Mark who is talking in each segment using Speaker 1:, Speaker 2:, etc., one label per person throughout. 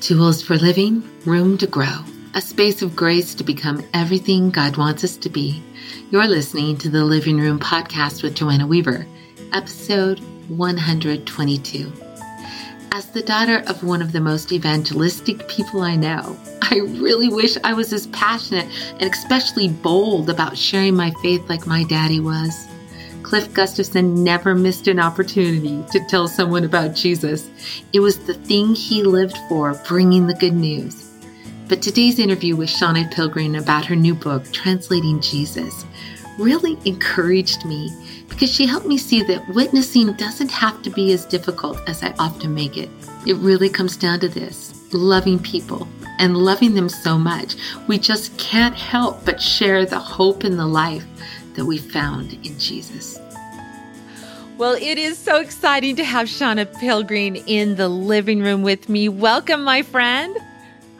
Speaker 1: Tools for living, room to grow, a space of grace to become everything God wants us to be. You're listening to the Living Room Podcast with Joanna Weaver, episode 122. As the daughter of one of the most evangelistic people I know, I really wish I was as passionate and especially bold about sharing my faith like my daddy was. Cliff Gustafson never missed an opportunity to tell someone about Jesus. It was the thing he lived for, bringing the good news. But today's interview with Shauna Pilgreen about her new book, Translating Jesus, really encouraged me because she helped me see that witnessing doesn't have to be as difficult as I often make it. It really comes down to this loving people and loving them so much. We just can't help but share the hope and the life that we found in Jesus. Well, it is so exciting to have Shauna Pilgreen in the living room with me. Welcome, my friend.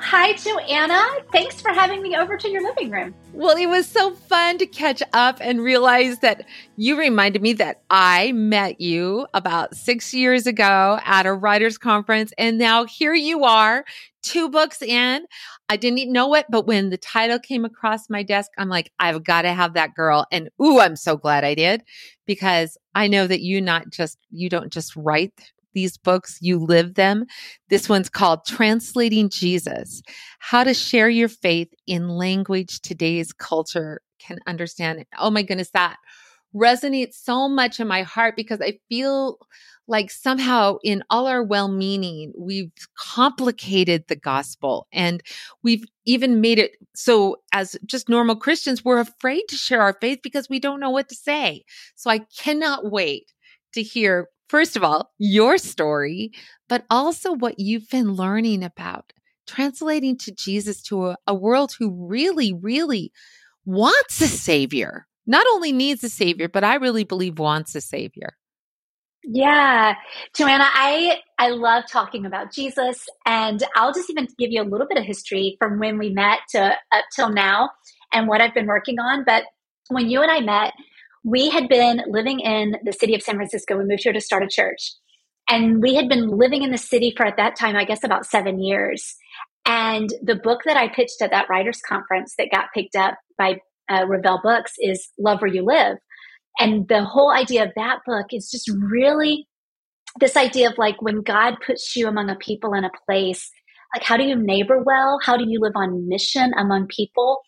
Speaker 2: Hi, Joanna. Thanks for having me over to your living room.
Speaker 1: Well, it was so fun to catch up and realize that you reminded me that I met you about six years ago at a writers conference. And now here you are, two books in. I didn't know it, but when the title came across my desk, I'm like, I've got to have that girl. And ooh, I'm so glad I did because I know that you not just, you don't just write these books, you live them. This one's called Translating Jesus How to Share Your Faith in Language Today's Culture Can Understand. Oh my goodness, that resonates so much in my heart because I feel like somehow in all our well meaning, we've complicated the gospel and we've even made it so as just normal Christians, we're afraid to share our faith because we don't know what to say. So I cannot wait to hear first of all, your story, but also what you've been learning about translating to Jesus to a, a, world who really, really wants a savior. Not only needs a savior, but I really believe wants a savior.
Speaker 2: Yeah, Joanna, I I love talking about Jesus, and I'll just even give you a little bit of history from when we met to up till now, and what I've been working on. But when you and I met, we had been living in the city of San Francisco. We moved here to start a church. And we had been living in the city for at that time, I guess about seven years. And the book that I pitched at that writers conference that got picked up by uh, Revell Books is Love Where You Live. And the whole idea of that book is just really this idea of like when God puts you among a people in a place, like how do you neighbor well? How do you live on mission among people?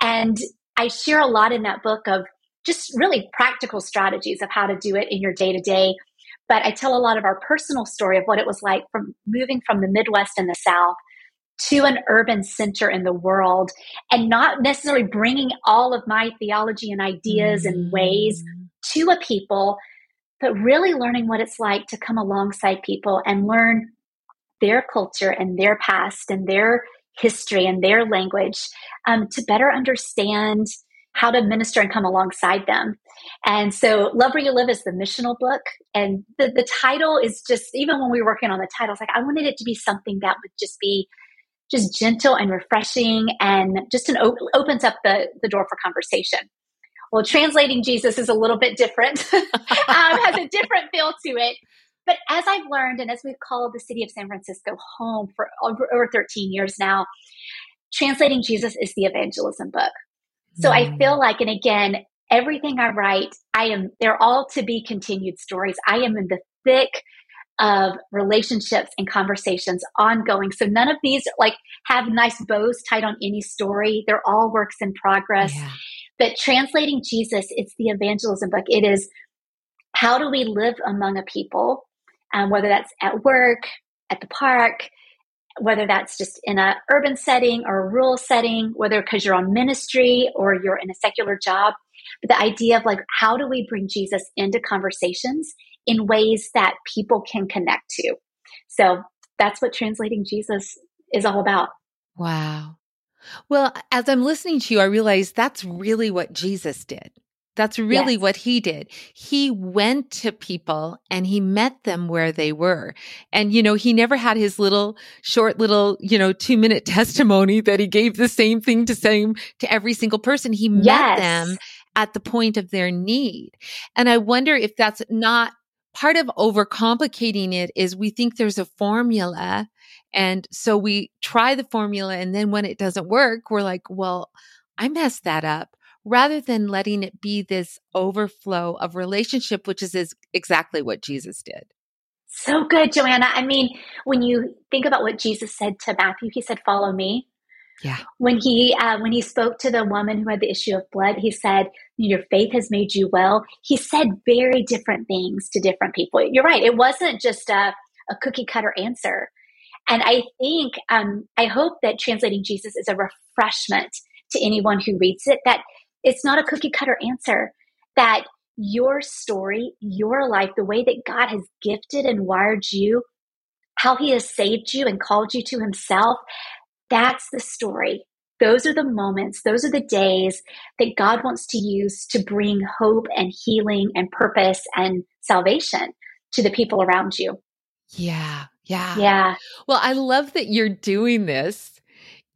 Speaker 2: And I share a lot in that book of just really practical strategies of how to do it in your day to day. But I tell a lot of our personal story of what it was like from moving from the Midwest and the South to an urban center in the world and not necessarily bringing all of my theology and ideas mm-hmm. and ways mm. to a people, but really learning what it's like to come alongside people and learn their culture and their past and their history and their language um, to better understand how to minister and come alongside them. And so Love Where You Live is the missional book. And the, the title is just, even when we were working on the title, like, I wanted it to be something that would just be just gentle and refreshing and just an op- opens up the, the door for conversation. Well, translating Jesus is a little bit different, um, has a different feel to it. But as I've learned, and as we've called the city of San Francisco home for over 13 years now, translating Jesus is the evangelism book. So. I feel like, and again, everything I write, I am, they're all to be continued stories. I am in the thick of relationships and conversations ongoing. So none of these like have nice bows tied on any story. They're all works in progress. Yeah. But translating Jesus, it's the evangelism book. It is how do we live among a people, um, whether that's at work, at the park, whether that's just in a urban setting or a rural setting, whether because you're on ministry or you're in a secular job. But the idea of like, how do we bring Jesus into conversations in ways that people can connect to? So that's what translating Jesus is all about.
Speaker 1: Wow. Well, as I'm listening to you, I realize that's really what Jesus did. That's really yes. what he did. He went to people and he met them where they were. And, you know, he never had his little short little, you know, two minute testimony that he gave the same thing to same to every single person. He yes. met them at the point of their need. And I wonder if that's not part of overcomplicating it is we think there's a formula. And so we try the formula. And then when it doesn't work, we're like, well, I messed that up rather than letting it be this overflow of relationship, which is, is exactly what Jesus did.
Speaker 2: So good, Joanna. I mean, when you think about what Jesus said to Matthew, he said, "Follow me."
Speaker 1: Yeah.
Speaker 2: When he uh, when he spoke to the woman who had the issue of blood, he said, "Your faith has made you well." He said very different things to different people. You're right; it wasn't just a, a cookie cutter answer. And I think um, I hope that translating Jesus is a refreshment to anyone who reads it. That it's not a cookie cutter answer. That your story, your life, the way that God has gifted and wired you, how He has saved you and called you to Himself, that's the story. Those are the moments, those are the days that God wants to use to bring hope and healing and purpose and salvation to the people around you.
Speaker 1: Yeah. Yeah.
Speaker 2: Yeah.
Speaker 1: Well, I love that you're doing this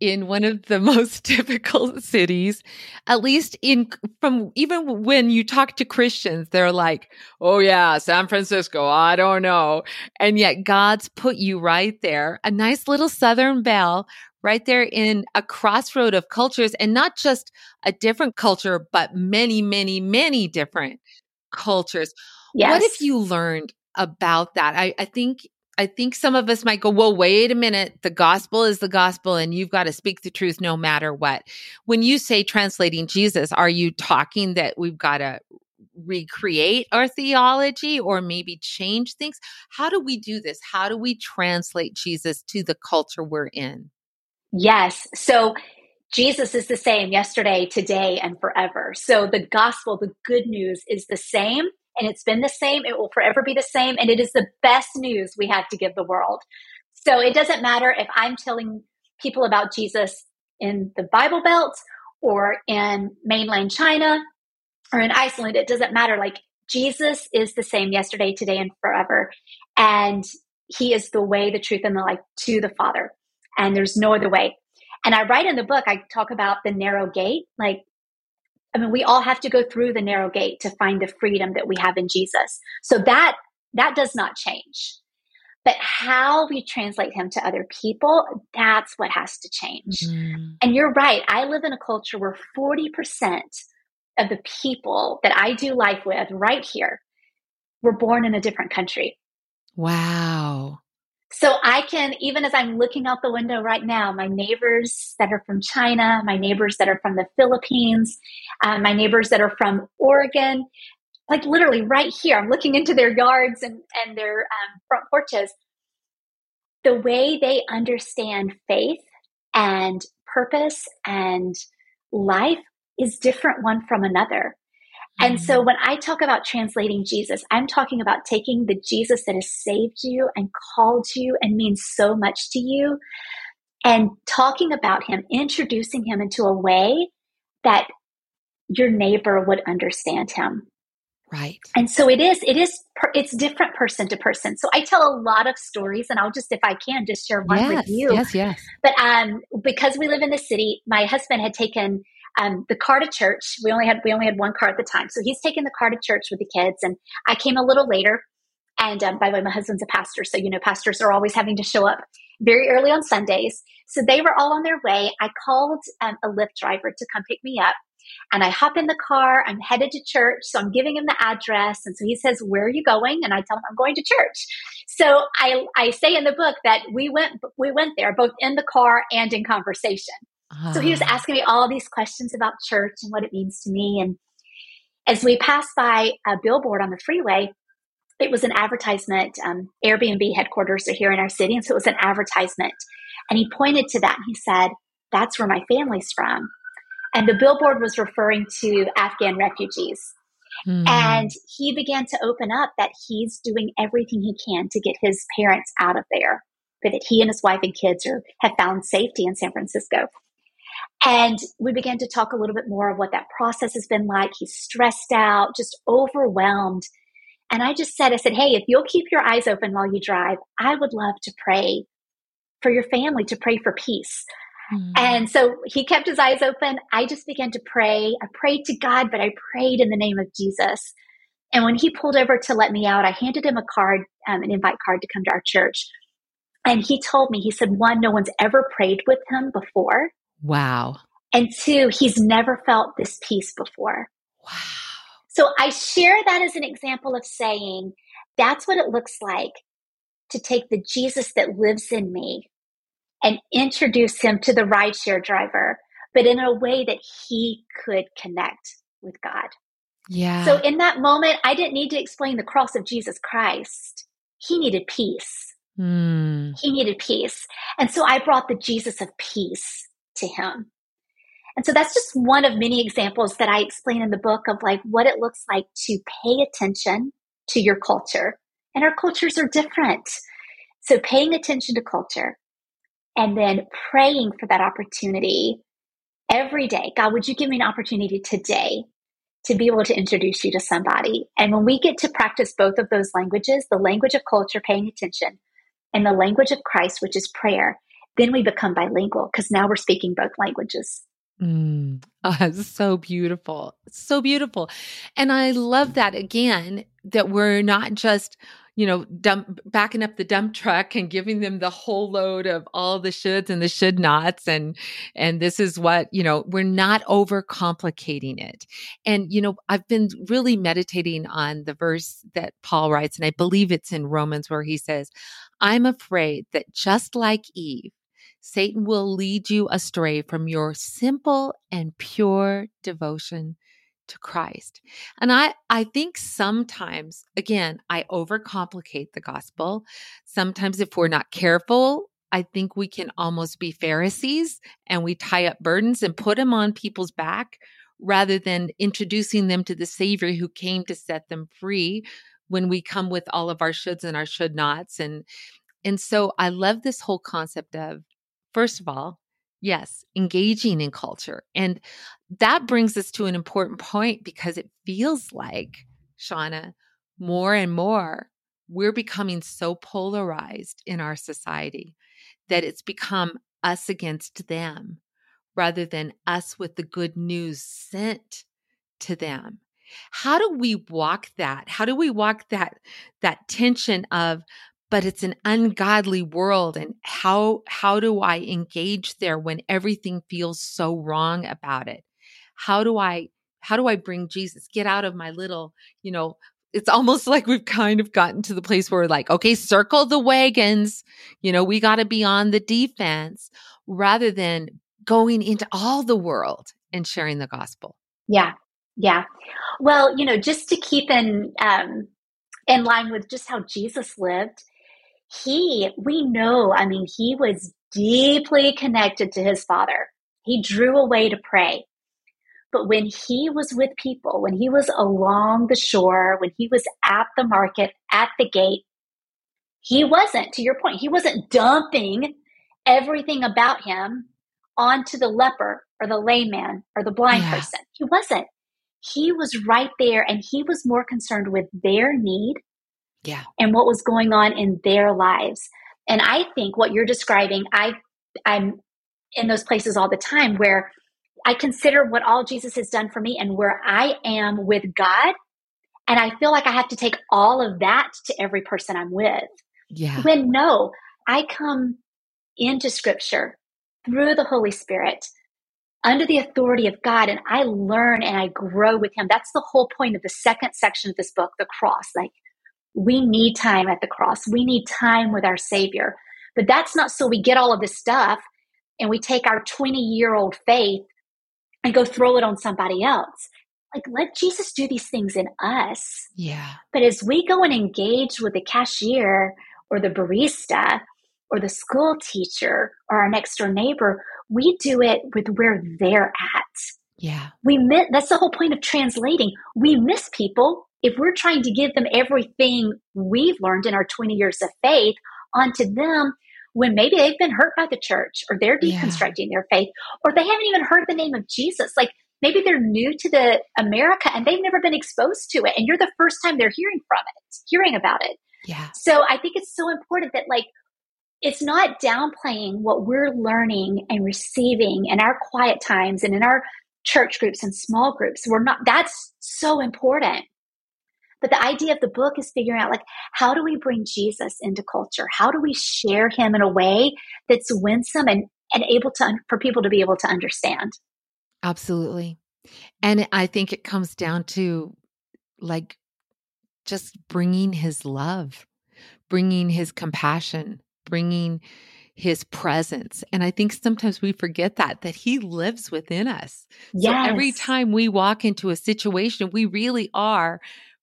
Speaker 1: in one of the most difficult cities at least in from even when you talk to christians they're like oh yeah san francisco i don't know. And yet god's put you right there a nice little southern belle right there in a crossroad of cultures and not just a different culture but many many many different cultures. Yes. what have you learned about that? I, I think I think some of us might go, well, wait a minute. The gospel is the gospel and you've got to speak the truth no matter what. When you say translating Jesus, are you talking that we've got to recreate our theology or maybe change things? How do we do this? How do we translate Jesus to the culture we're in?
Speaker 2: Yes. So Jesus is the same yesterday, today, and forever. So the gospel, the good news is the same and it's been the same. It will forever be the same. And it is the best news we have to give the world. So it doesn't matter if I'm telling people about Jesus in the Bible Belt or in mainland China or in Iceland. It doesn't matter. Like Jesus is the same yesterday, today, and forever. And he is the way, the truth, and the life to the Father. And there's no other way. And I write in the book, I talk about the narrow gate. Like I mean, we all have to go through the narrow gate to find the freedom that we have in Jesus. So that that does not change. But how we translate him to other people, that's what has to change. Mm-hmm. And you're right. I live in a culture where 40% of the people that I do life with right here were born in a different country.
Speaker 1: Wow.
Speaker 2: So I can, even as I'm looking out the window right now, my neighbors that are from China, my neighbors that are from the Philippines, uh, my neighbors that are from Oregon, like literally right here, I'm looking into their yards and, and their um, front porches. The way they understand faith and purpose and life is different one from another. And so mm-hmm. when I talk about translating Jesus, I'm talking about taking the Jesus that has saved you and called you and means so much to you and talking about him, introducing him into a way that your neighbor would understand him.
Speaker 1: Right.
Speaker 2: And so it is, it is, it's different person to person. So I tell a lot of stories and I'll just, if I can, just share one
Speaker 1: yes,
Speaker 2: with you.
Speaker 1: Yes, yes.
Speaker 2: But um, because we live in the city, my husband had taken um, the car to church. We only had we only had one car at the time, so he's taking the car to church with the kids, and I came a little later. And um, by the way, my husband's a pastor, so you know pastors are always having to show up very early on Sundays. So they were all on their way. I called um, a Lyft driver to come pick me up. And I hop in the car. I'm headed to church. So I'm giving him the address. And so he says, Where are you going? And I tell him I'm going to church. So I, I say in the book that we went we went there both in the car and in conversation. So he was ah. asking me all these questions about church and what it means to me. And as we passed by a billboard on the freeway, it was an advertisement. Um, Airbnb headquarters are here in our city. And so it was an advertisement. And he pointed to that and he said, That's where my family's from. And the billboard was referring to Afghan refugees. Mm. And he began to open up that he's doing everything he can to get his parents out of there, but that he and his wife and kids are, have found safety in San Francisco. And we began to talk a little bit more of what that process has been like. He's stressed out, just overwhelmed. And I just said, I said, hey, if you'll keep your eyes open while you drive, I would love to pray for your family, to pray for peace. Mm. And so he kept his eyes open. I just began to pray. I prayed to God, but I prayed in the name of Jesus And when he pulled over to let me out, I handed him a card, um, an invite card to come to our church. And he told me, he said, one, no one's ever prayed with him before.
Speaker 1: Wow.
Speaker 2: And two, he's never felt this peace before.
Speaker 1: Wow.
Speaker 2: So I share that as an example of saying that's what it looks like to take the Jesus that lives in me and introduce him to the rideshare driver, but in a way that he could connect with God.
Speaker 1: Yeah.
Speaker 2: So in that moment, I didn't need to explain the cross of Jesus Christ. He needed peace.
Speaker 1: Mm.
Speaker 2: He needed peace. And so I brought the Jesus of peace to him. And so that's just one of many examples that I explain in the book of like what it looks like to pay attention to your culture. And our cultures are different. So paying attention to culture and then praying for that opportunity every day. God, would you give me an opportunity today to be able to introduce you to somebody? And when we get to practice both of those languages, the language of culture, paying attention, and the language of Christ, which is prayer, then we become bilingual because now we're speaking both languages.
Speaker 1: Mm. Oh, so beautiful. So beautiful. And I love that again, that we're not just, you know, dump, backing up the dump truck and giving them the whole load of all the shoulds and the should nots. And, and this is what, you know, we're not overcomplicating it. And, you know, I've been really meditating on the verse that Paul writes, and I believe it's in Romans where he says, I'm afraid that just like Eve, Satan will lead you astray from your simple and pure devotion to Christ. And I, I think sometimes, again, I overcomplicate the gospel. Sometimes if we're not careful, I think we can almost be Pharisees and we tie up burdens and put them on people's back rather than introducing them to the Savior who came to set them free when we come with all of our shoulds and our should nots. And, and so I love this whole concept of First of all, yes, engaging in culture. And that brings us to an important point because it feels like, Shauna, more and more, we're becoming so polarized in our society that it's become us against them rather than us with the good news sent to them how do we walk that how do we walk that that tension of but it's an ungodly world and how how do i engage there when everything feels so wrong about it? How do i how do i bring jesus? Get out of my little you know it's almost like we've kind of gotten to the place where we're like okay circle the wagons you know we got to be on the defense rather than going into all the world and sharing the gospel.
Speaker 2: Yeah yeah. Well you know just to keep in um in line with just how jesus lived he, we know, I mean, he was deeply connected to his father. He drew away to pray. But when he was with people, when he was along the shore, when he was at the market, at the gate, he wasn't, to your point, he wasn't dumping everything about him onto the leper or the layman or the blind yeah. person. He wasn't. He was right there and he was more concerned with their need
Speaker 1: yeah.
Speaker 2: and what was going on in their lives. And I think what you're describing, I I'm in those places all the time where I consider what all Jesus has done for me and where I am with God. And I feel like I have to take all of that to every person I'm with.
Speaker 1: Yeah.
Speaker 2: When no, I come into scripture through the Holy Spirit under the authority of God and I learn and I grow with him. That's the whole point of the second section of this book, the cross. Like we need time at the cross. We need time with our Savior. But that's not so we get all of this stuff and we take our 20 year old faith and go throw it on somebody else. Like, let Jesus do these things in us.
Speaker 1: Yeah.
Speaker 2: But as we go and engage with the cashier or the barista or the school teacher or our next door neighbor, we do it with where they're at.
Speaker 1: Yeah.
Speaker 2: We miss, that's the whole point of translating. We miss people if we're trying to give them everything we've learned in our 20 years of faith onto them when maybe they've been hurt by the church or they're deconstructing yeah. their faith or they haven't even heard the name of Jesus. Like maybe they're new to the America and they've never been exposed to it and you're the first time they're hearing from it, hearing about it.
Speaker 1: Yeah.
Speaker 2: So I think it's so important that like it's not downplaying what we're learning and receiving in our quiet times and in our church groups and small groups. We're not that's so important. But the idea of the book is figuring out like how do we bring Jesus into culture? How do we share him in a way that's winsome and and able to for people to be able to understand?
Speaker 1: Absolutely. And I think it comes down to like just bringing his love, bringing his compassion, bringing his presence. And I think sometimes we forget that, that he lives within us. Yes. So every time we walk into a situation, we really are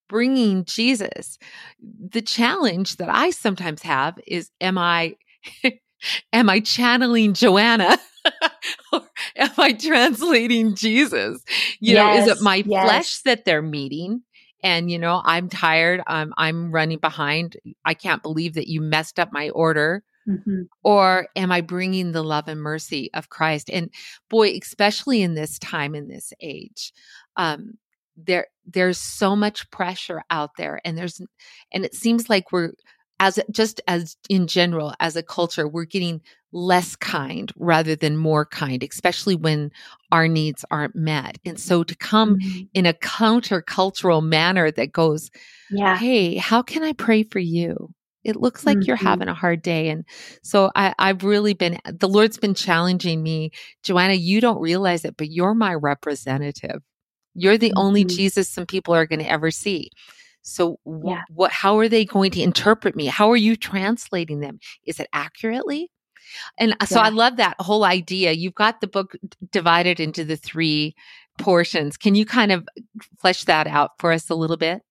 Speaker 1: bringing Jesus. The challenge that I sometimes have is, am I, am I channeling Joanna? or am I translating Jesus? You yes, know, is it my yes. flesh that they're meeting? and you know i'm tired i'm i'm running behind i can't believe that you messed up my order mm-hmm. or am i bringing the love and mercy of christ and boy especially in this time in this age um there there's so much pressure out there and there's and it seems like we're as just as in general as a culture we're getting less kind rather than more kind especially when our needs aren't met and so to come mm-hmm. in a countercultural manner that goes yeah hey how can i pray for you it looks like mm-hmm. you're having a hard day and so I, i've really been the lord's been challenging me joanna you don't realize it but you're my representative you're the mm-hmm. only jesus some people are going to ever see so yeah. what how are they going to interpret me? How are you translating them? Is it accurately? And uh, so. I love that whole idea. You've got the book divided into the three portions. Can you kind of flesh that out for us a little bit?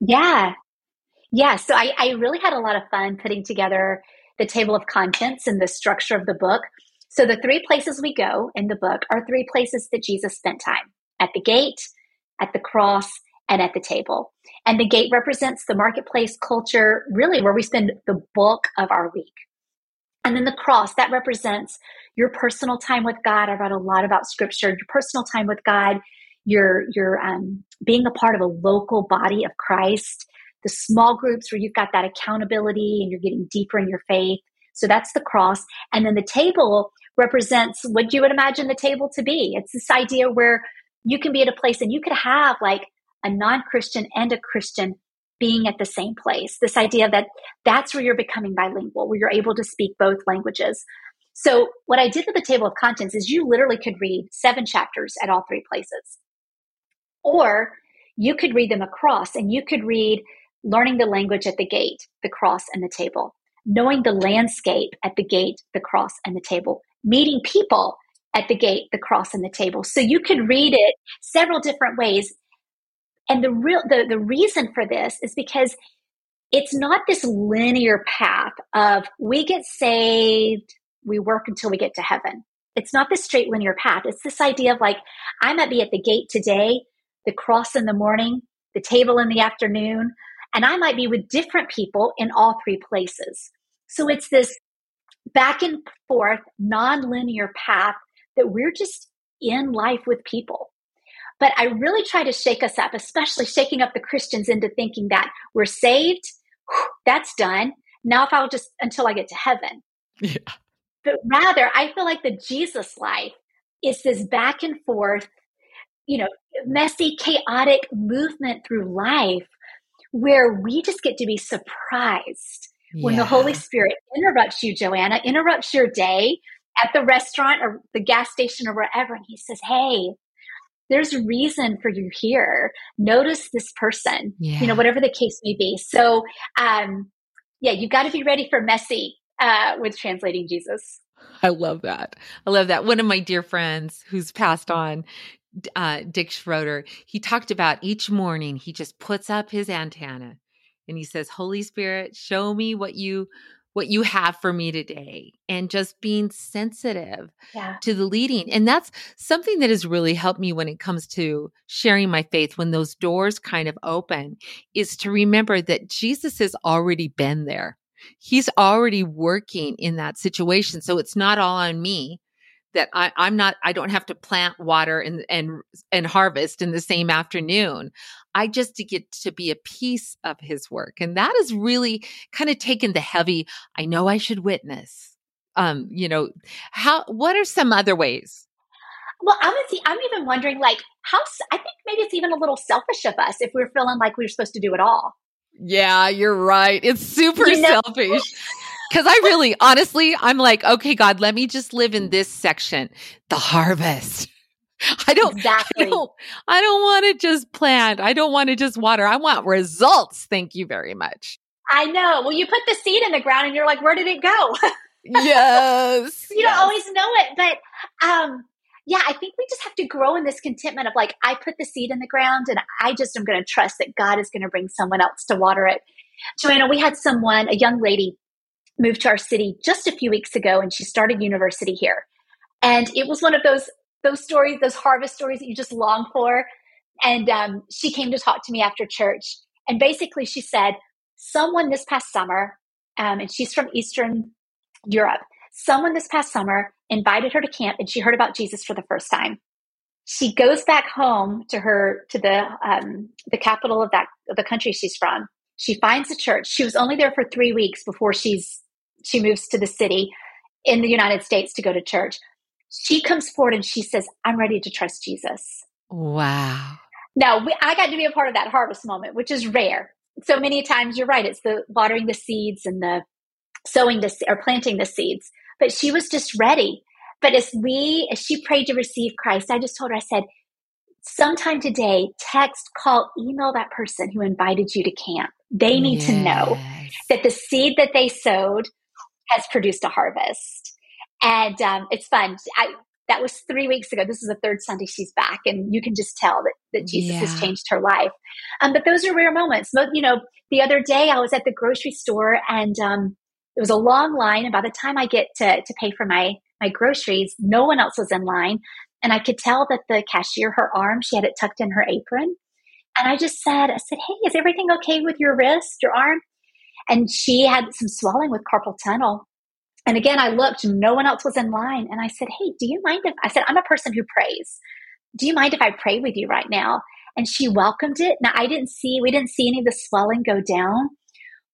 Speaker 2: Yeah. Yeah. So I, I really had a lot of fun putting together the table of contents and the structure of the book. So the three places we go in the book are three places that Jesus spent time at the gate, at the cross, and at the table. And the gate represents the marketplace culture, really where we spend the bulk of our week. And then the cross, that represents your personal time with God. I read a lot about scripture, your personal time with God, your, your um, being a part of a local body of Christ, the small groups where you've got that accountability and you're getting deeper in your faith. So that's the cross. And then the table represents what you would imagine the table to be. It's this idea where you can be at a place and you could have like a non Christian and a Christian being at the same place. This idea that that's where you're becoming bilingual, where you're able to speak both languages. So, what I did with the table of contents is you literally could read seven chapters at all three places. Or you could read them across and you could read learning the language at the gate, the cross, and the table, knowing the landscape at the gate, the cross, and the table, meeting people at the gate, the cross, and the table. So you could read it several different ways and the real the, the reason for this is because it's not this linear path of we get saved, we work until we get to heaven. It's not this straight linear path. It's this idea of like, I might be at the gate today, the cross in the morning, the table in the afternoon, and I might be with different people in all three places. So it's this back and forth, non-linear path that we're just in life with people. But I really try to shake us up, especially shaking up the Christians into thinking that we're saved, that's done. Now, if I'll just until I get to heaven. Yeah. But rather, I feel like the Jesus life is this back and forth, you know, messy, chaotic movement through life where we just get to be surprised yeah. when the Holy Spirit interrupts you, Joanna, interrupts your day at the restaurant or the gas station or wherever. And he says, Hey, there's a reason for you here. Notice this person, yeah. you know, whatever the case may be. So, um, yeah, you've got to be ready for messy uh, with translating Jesus.
Speaker 1: I love that. I love that. One of my dear friends who's passed on, uh, Dick Schroeder, he talked about each morning he just puts up his antenna and he says, Holy Spirit, show me what you what you have for me today and just being sensitive yeah. to the leading. And that's something that has really helped me when it comes to sharing my faith when those doors kind of open is to remember that Jesus has already been there. He's already working in that situation. So it's not all on me that I, I'm not, I don't have to plant water and, and, and harvest in the same afternoon. I just to get to be a piece of his work. And that has really kind of taken the heavy, I know I should witness. Um, you know, how, what are some other ways?
Speaker 2: Well, I'm I'm even wondering like how I think maybe it's even a little selfish of us if we're feeling like we are supposed to do it all.
Speaker 1: Yeah, you're right. It's super you know? selfish. Cause I really, honestly, I'm like, okay, God, let me just live in this section, the harvest. I don't, exactly. I don't, I don't want to just plant. I don't want to just water. I want results. Thank you very much.
Speaker 2: I know. Well, you put the seed in the ground and you're like, where did it go?
Speaker 1: yes.
Speaker 2: you
Speaker 1: yes.
Speaker 2: don't always know it. But, um, yeah, I think we just have to grow in this contentment of like, I put the seed in the ground and I just am going to trust that God is going to bring someone else to water it. Joanna, we had someone, a young lady, moved to our city just a few weeks ago and she started university here. And it was one of those those stories, those harvest stories that you just long for. And um, she came to talk to me after church. And basically, she said, Someone this past summer, um, and she's from Eastern Europe, someone this past summer invited her to camp and she heard about Jesus for the first time. She goes back home to her to the um, the capital of that of the country she's from. She finds a church. She was only there for three weeks before she's she moves to the city in the United States to go to church. She comes forward and she says, I'm ready to trust Jesus.
Speaker 1: Wow.
Speaker 2: Now, we, I got to be a part of that harvest moment, which is rare. So many times you're right. It's the watering the seeds and the sowing the or planting the seeds. But she was just ready. But as we, as she prayed to receive Christ, I just told her, I said, sometime today, text, call, email that person who invited you to camp. They need yes. to know that the seed that they sowed has produced a harvest. And um, it's fun. I, that was three weeks ago. This is the third Sunday she's back, and you can just tell that, that Jesus yeah. has changed her life. Um, but those are rare moments. You know, the other day I was at the grocery store, and um, it was a long line. And by the time I get to to pay for my my groceries, no one else was in line, and I could tell that the cashier, her arm, she had it tucked in her apron, and I just said, I said, "Hey, is everything okay with your wrist, your arm?" And she had some swelling with carpal tunnel. And again, I looked, no one else was in line. And I said, Hey, do you mind if I said, I'm a person who prays. Do you mind if I pray with you right now? And she welcomed it. Now, I didn't see, we didn't see any of the swelling go down,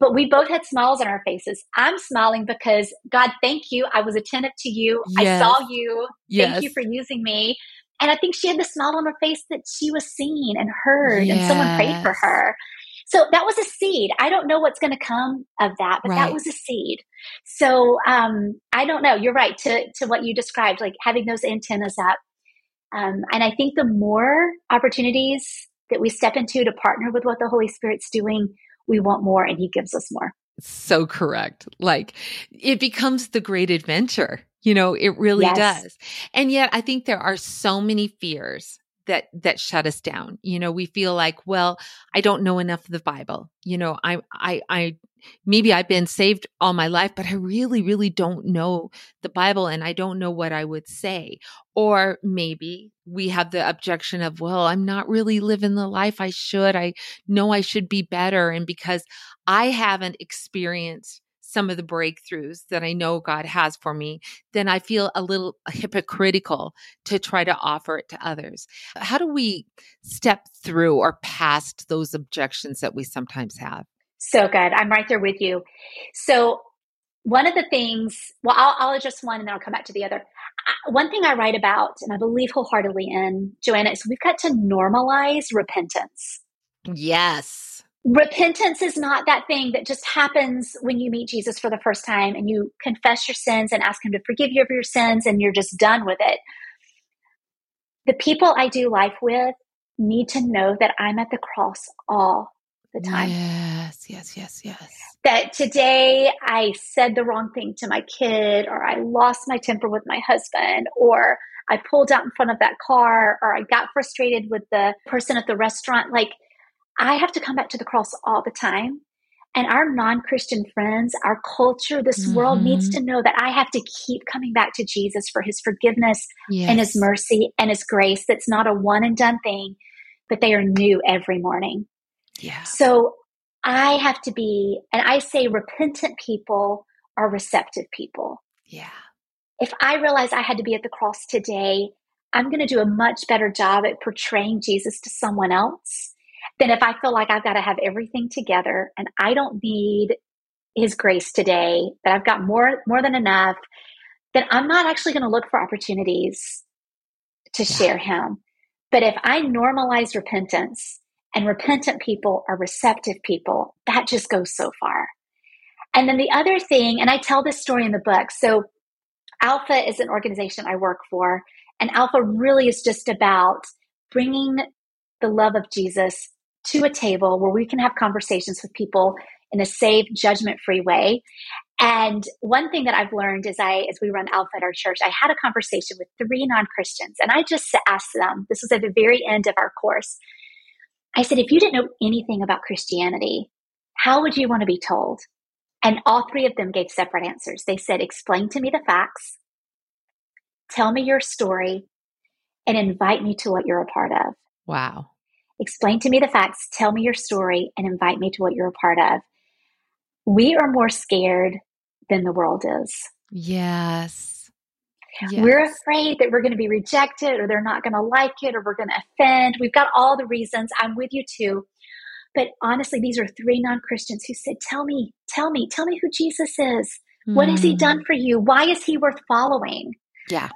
Speaker 2: but we both had smiles on our faces. I'm smiling because God, thank you. I was attentive to you. Yes. I saw you. Yes. Thank you for using me. And I think she had the smile on her face that she was seen and heard yes. and someone prayed for her. So that was a seed. I don't know what's going to come of that, but right. that was a seed. So um, I don't know. You're right to to what you described, like having those antennas up. Um, and I think the more opportunities that we step into to partner with what the Holy Spirit's doing, we want more, and He gives us more.
Speaker 1: So correct. Like it becomes the great adventure. You know, it really yes. does. And yet I think there are so many fears that that shut us down. You know we feel like well i don't know enough of the bible. You know i i i maybe i've been saved all my life but i really really don't know the bible and i don't know what i would say. Or maybe we have the objection of well i'm not really living the life i should. I know i should be better. And because i haven't experienced some of the breakthroughs that I know God has for me, then I feel a little hypocritical to try to offer it to others. How do we step through or past those objections that we sometimes have?
Speaker 2: So good. I'm right there with you. So, one of the things, well, I'll, I'll address one and then I'll come back to the other. One thing I write about, and I believe wholeheartedly in, Joanna, is we've got to normalize repentance.
Speaker 1: Yes
Speaker 2: repentance is not that thing that just happens when you meet Jesus for the first time and you confess your sins and ask Him to forgive you of your sins and you're just done with it. The people I do life with need to know that I'm at the cross all the time.
Speaker 1: Yes, yes, yes, yes.
Speaker 2: That today I said the wrong thing to my kid, or I lost my temper with my husband, or I pulled out in front of that car, or I got frustrated with the person at the restaurant. Like, I have to come back to the cross all the time. And our non Christian friends, our culture, this mm-hmm. world needs to know that I have to keep coming back to Jesus for his forgiveness yes. and his mercy and his grace. That's not a one and done thing, but they are new every morning.
Speaker 1: Yeah.
Speaker 2: So I have to be, and I say repentant people are receptive people.
Speaker 1: Yeah.
Speaker 2: If I realize I had to be at the cross today, I'm going to do a much better job at portraying Jesus to someone else than if I feel like I've got to have everything together and I don't need his grace today, that I've got more more than enough, then I'm not actually going to look for opportunities to share him. But if I normalize repentance and repentant people are receptive people, that just goes so far. And then the other thing, and I tell this story in the book. So Alpha is an organization I work for, and Alpha really is just about bringing the love of Jesus to a table where we can have conversations with people in a safe, judgment free way. And one thing that I've learned is I, as we run Alpha at our church, I had a conversation with three non Christians, and I just asked them, this was at the very end of our course. I said, if you didn't know anything about Christianity, how would you want to be told? And all three of them gave separate answers. They said, explain to me the facts, tell me your story, and invite me to what you're a part of.
Speaker 1: Wow.
Speaker 2: Explain to me the facts, tell me your story, and invite me to what you're a part of. We are more scared than the world is.
Speaker 1: Yes.
Speaker 2: yes. We're afraid that we're going to be rejected or they're not going to like it or we're going to offend. We've got all the reasons. I'm with you too. But honestly, these are three non Christians who said, Tell me, tell me, tell me who Jesus is. Mm. What has he done mm. for you? Why is he worth following?
Speaker 1: Yeah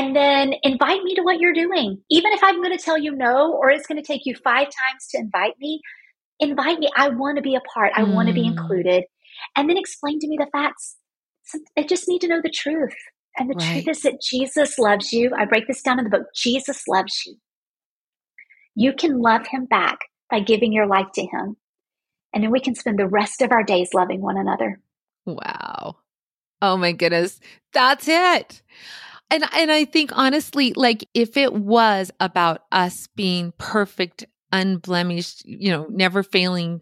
Speaker 2: and then invite me to what you're doing. Even if I'm going to tell you no, or it's going to take you five times to invite me, invite me. I want to be a part, I mm. want to be included. And then explain to me the facts. I just need to know the truth. And the right. truth is that Jesus loves you. I break this down in the book Jesus loves you. You can love him back by giving your life to him. And then we can spend the rest of our days loving one another.
Speaker 1: Wow. Oh my goodness. That's it. And and I think honestly, like if it was about us being perfect, unblemished, you know, never failing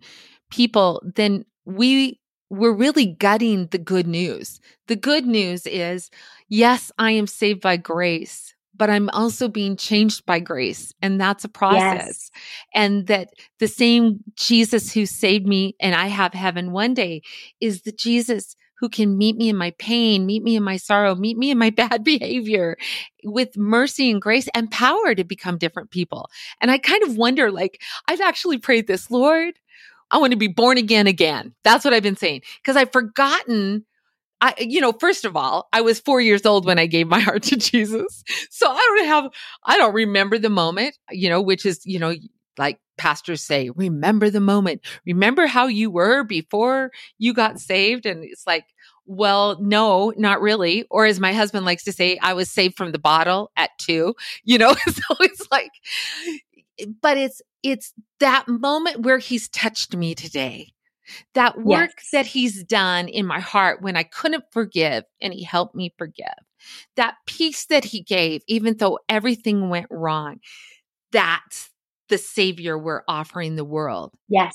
Speaker 1: people, then we we're really gutting the good news. The good news is, yes, I am saved by grace, but I'm also being changed by grace. And that's a process. Yes. And that the same Jesus who saved me and I have heaven one day is the Jesus who can meet me in my pain, meet me in my sorrow, meet me in my bad behavior with mercy and grace and power to become different people. And I kind of wonder, like, I've actually prayed this, Lord, I want to be born again again. That's what I've been saying because I've forgotten I, you know, first of all, I was four years old when I gave my heart to Jesus. So I don't have, I don't remember the moment, you know, which is, you know, like pastors say, remember the moment. Remember how you were before you got saved. And it's like, well, no, not really. Or as my husband likes to say, I was saved from the bottle at two, you know? so it's like, eh, but it's, it's that moment where he's touched me today. That work yes. that he's done in my heart when I couldn't forgive and he helped me forgive. That peace that he gave, even though everything went wrong. That's the savior we're offering the world.
Speaker 2: Yes.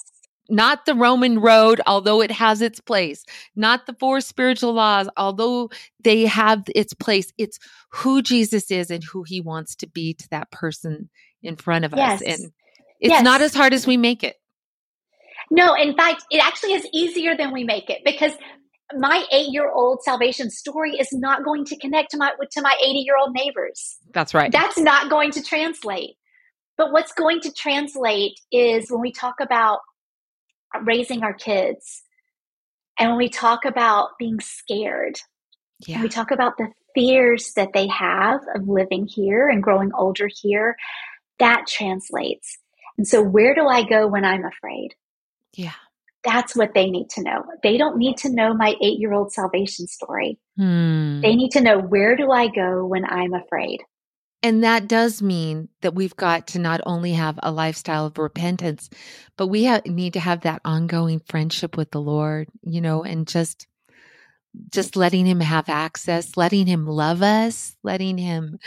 Speaker 1: Not the Roman road, although it has its place. Not the four spiritual laws, although they have its place. It's who Jesus is and who he wants to be to that person in front of yes. us. And it's yes. not as hard as we make it.
Speaker 2: No, in fact, it actually is easier than we make it because my eight year old salvation story is not going to connect to my to my 80 year old neighbors.
Speaker 1: That's right.
Speaker 2: That's not going to translate. But what's going to translate is when we talk about raising our kids and when we talk about being scared, yeah. we talk about the fears that they have of living here and growing older here, that translates. And so, where do I go when I'm afraid?
Speaker 1: Yeah.
Speaker 2: That's what they need to know. They don't need to know my eight year old salvation story. Hmm. They need to know where do I go when I'm afraid?
Speaker 1: And that does mean that we've got to not only have a lifestyle of repentance, but we have, need to have that ongoing friendship with the Lord, you know, and just just letting him have access, letting him love us, letting him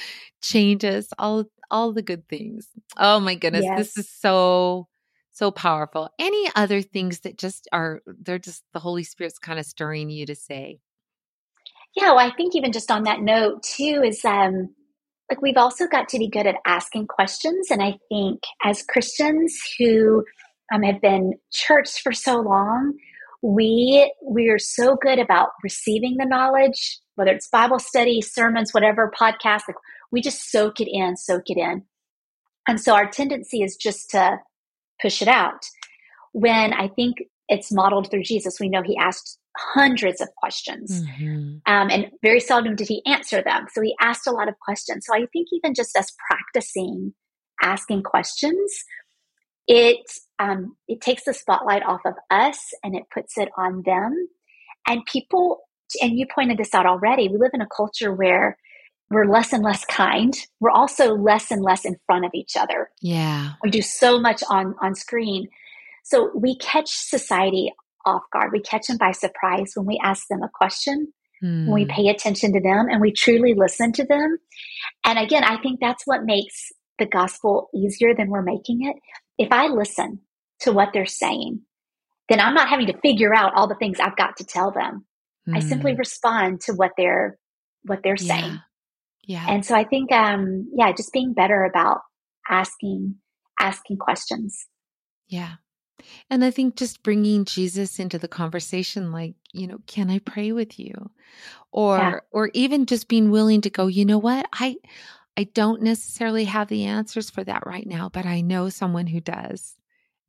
Speaker 1: change us, all all the good things. Oh my goodness, yes. this is so so powerful. Any other things that just are they're just the Holy Spirit's kind of stirring you to say?
Speaker 2: Yeah, well, I think even just on that note too is um like we've also got to be good at asking questions. And I think as Christians who um, have been churched for so long, we we are so good about receiving the knowledge, whether it's Bible study, sermons, whatever podcast. Like we just soak it in, soak it in, and so our tendency is just to push it out. When I think it's modeled through Jesus, we know He asked hundreds of questions. Mm-hmm. Um, and very seldom did he answer them. So he asked a lot of questions. So I think even just us practicing asking questions, it um, it takes the spotlight off of us and it puts it on them. And people, and you pointed this out already, we live in a culture where we're less and less kind. We're also less and less in front of each other.
Speaker 1: Yeah.
Speaker 2: We do so much on on screen. So we catch society off guard. We catch them by surprise when we ask them a question, when we hmm. pay attention to them and we truly listen to them. And again, I think that's what makes the gospel easier than we're making it. If I listen to what they're saying, then I'm not having to figure out all the things I've got to tell them. Mm. I simply hmm. respond to what they're what they're yeah. saying. Yeah. And so I think um yeah, just being better about asking asking questions.
Speaker 1: Yeah. And I think just bringing Jesus into the conversation like, you know, can I pray with you? Or yeah. or even just being willing to go, you know what? I I don't necessarily have the answers for that right now, but I know someone who does.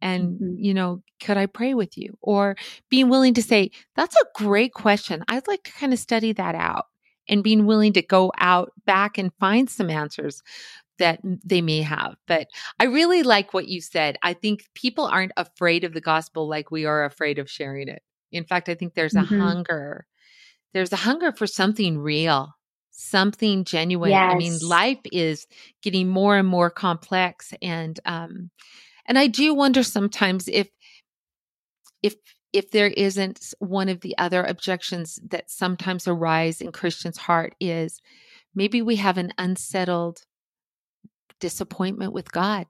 Speaker 1: And, mm-hmm. you know, could I pray with you? Or being willing to say, that's a great question. I'd like to kind of study that out and being willing to go out back and find some answers that they may have. But I really like what you said. I think people aren't afraid of the gospel like we are afraid of sharing it. In fact, I think there's a mm-hmm. hunger. There's a hunger for something real, something genuine. Yes. I mean, life is getting more and more complex and um and I do wonder sometimes if if if there isn't one of the other objections that sometimes arise in Christians' heart is maybe we have an unsettled disappointment with God.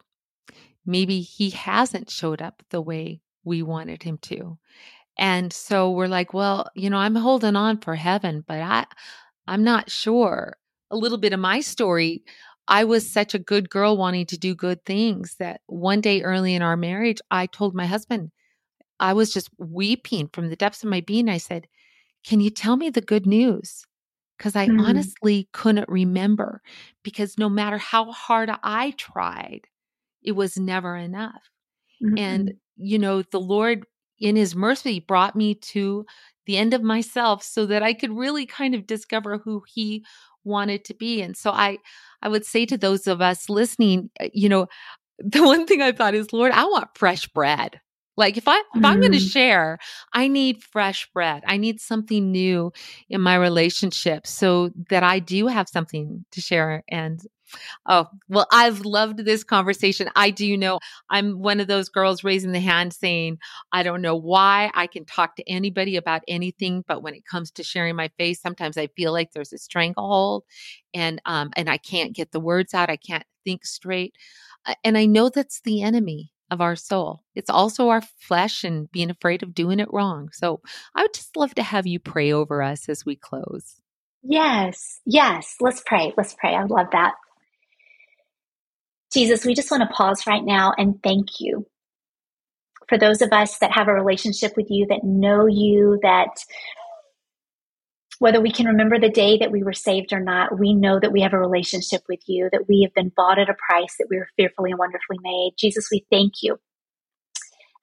Speaker 1: Maybe he hasn't showed up the way we wanted him to. And so we're like, well, you know, I'm holding on for heaven, but I I'm not sure. A little bit of my story, I was such a good girl wanting to do good things that one day early in our marriage, I told my husband, I was just weeping from the depths of my being. I said, Can you tell me the good news? Because I mm-hmm. honestly couldn't remember because no matter how hard I tried, it was never enough. Mm-hmm. And, you know, the Lord in his mercy brought me to the end of myself so that I could really kind of discover who he wanted to be. And so I, I would say to those of us listening, uh, you know, the one thing I thought is, Lord, I want fresh bread. Like if I if I'm going to mm. share, I need fresh bread. I need something new in my relationship so that I do have something to share and Oh, well, I've loved this conversation. I do know I'm one of those girls raising the hand saying, I don't know why I can talk to anybody about anything, but when it comes to sharing my face, sometimes I feel like there's a stranglehold and um and I can't get the words out. I can't think straight. And I know that's the enemy of our soul. It's also our flesh and being afraid of doing it wrong. So I would just love to have you pray over us as we close.
Speaker 2: Yes, yes. Let's pray. Let's pray. I love that. Jesus, we just want to pause right now and thank you for those of us that have a relationship with you, that know you, that whether we can remember the day that we were saved or not, we know that we have a relationship with you, that we have been bought at a price, that we are fearfully and wonderfully made. Jesus, we thank you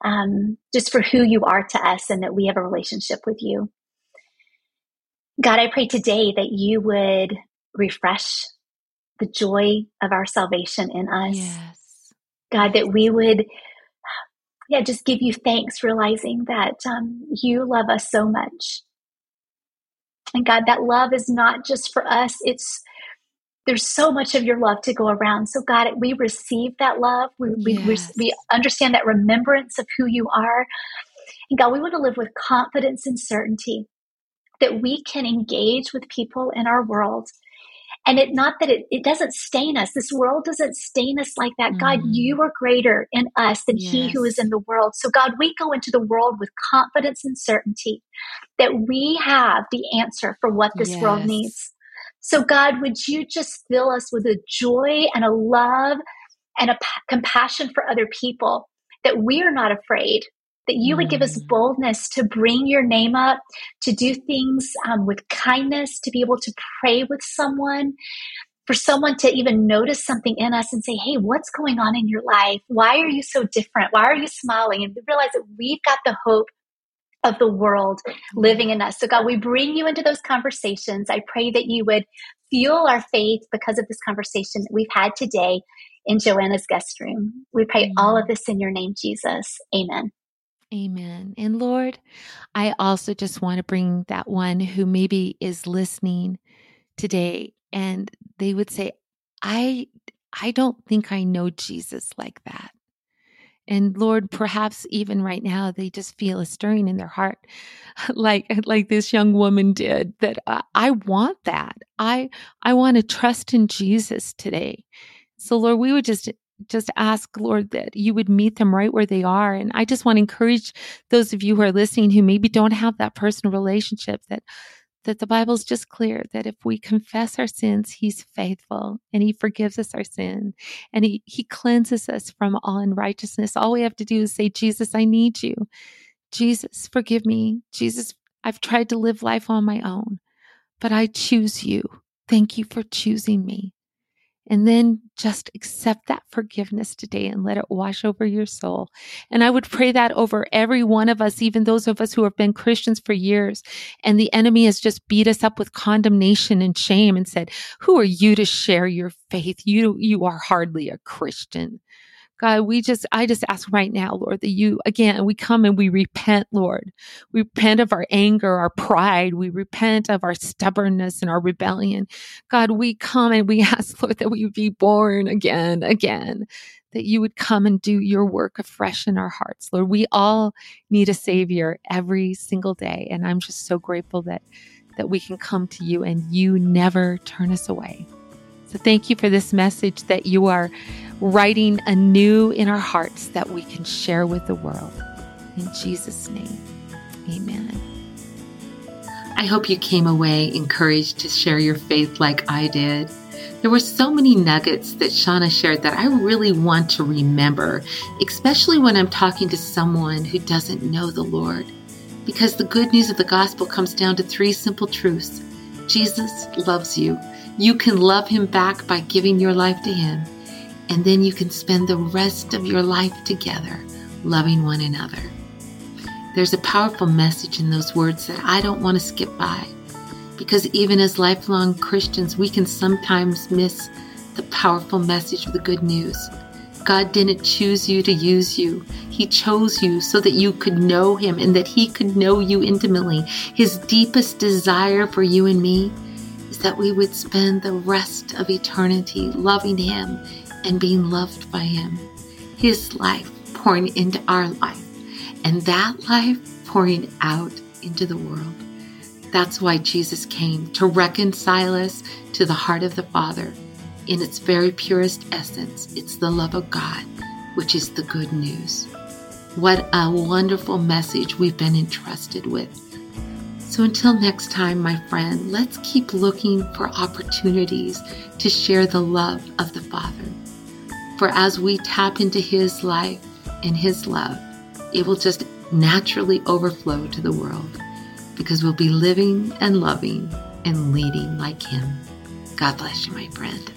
Speaker 2: um, just for who you are to us and that we have a relationship with you. God, I pray today that you would refresh the joy of our salvation in us. Yes. God, that we would, yeah, just give you thanks, realizing that um, you love us so much and God, that love is not just for us, it's there's so much of your love to go around. So, God, we receive that love. We, yes. we, we understand that remembrance of who you are. And God, we want to live with confidence and certainty that we can engage with people in our world and it not that it, it doesn't stain us this world doesn't stain us like that mm. god you are greater in us than yes. he who is in the world so god we go into the world with confidence and certainty that we have the answer for what this yes. world needs so god would you just fill us with a joy and a love and a p- compassion for other people that we are not afraid that you would give us mm. boldness to bring your name up, to do things um, with kindness, to be able to pray with someone, for someone to even notice something in us and say, Hey, what's going on in your life? Why are you so different? Why are you smiling? And realize that we've got the hope of the world living in us. So, God, we bring you into those conversations. I pray that you would fuel our faith because of this conversation that we've had today in Joanna's guest room. We pray all of this in your name, Jesus. Amen.
Speaker 1: Amen. And Lord, I also just want to bring that one who maybe is listening today and they would say, I I don't think I know Jesus like that. And Lord, perhaps even right now they just feel a stirring in their heart, like like this young woman did. That uh, I want that. I I want to trust in Jesus today. So Lord, we would just just ask Lord that you would meet them right where they are. And I just want to encourage those of you who are listening who maybe don't have that personal relationship that that the Bible's just clear that if we confess our sins, He's faithful and He forgives us our sin and He, he cleanses us from all unrighteousness. All we have to do is say, Jesus, I need you. Jesus, forgive me. Jesus, I've tried to live life on my own, but I choose you. Thank you for choosing me. And then just accept that forgiveness today and let it wash over your soul. And I would pray that over every one of us, even those of us who have been Christians for years. And the enemy has just beat us up with condemnation and shame and said, who are you to share your faith? You, you are hardly a Christian. God, we just, I just ask right now, Lord, that you, again, we come and we repent, Lord. We repent of our anger, our pride. We repent of our stubbornness and our rebellion. God, we come and we ask, Lord, that we be born again, again, that you would come and do your work afresh in our hearts. Lord, we all need a savior every single day. And I'm just so grateful that, that we can come to you and you never turn us away. So thank you for this message that you are writing anew in our hearts that we can share with the world. In Jesus' name, amen. I hope you came away encouraged to share your faith like I did. There were so many nuggets that Shauna shared that I really want to remember, especially when I'm talking to someone who doesn't know the Lord. Because the good news of the gospel comes down to three simple truths Jesus loves you. You can love him back by giving your life to him and then you can spend the rest of your life together loving one another. There's a powerful message in those words that I don't want to skip by because even as lifelong Christians, we can sometimes miss the powerful message of the good news. God didn't choose you to use you. He chose you so that you could know Him and that He could know you intimately. His deepest desire for you and me that we would spend the rest of eternity loving Him and being loved by Him. His life pouring into our life, and that life pouring out into the world. That's why Jesus came to reconcile us to the heart of the Father. In its very purest essence, it's the love of God, which is the good news. What a wonderful message we've been entrusted with. So until next time, my friend, let's keep looking for opportunities to share the love of the Father. For as we tap into His life and His love, it will just naturally overflow to the world because we'll be living and loving and leading like Him. God bless you, my friend.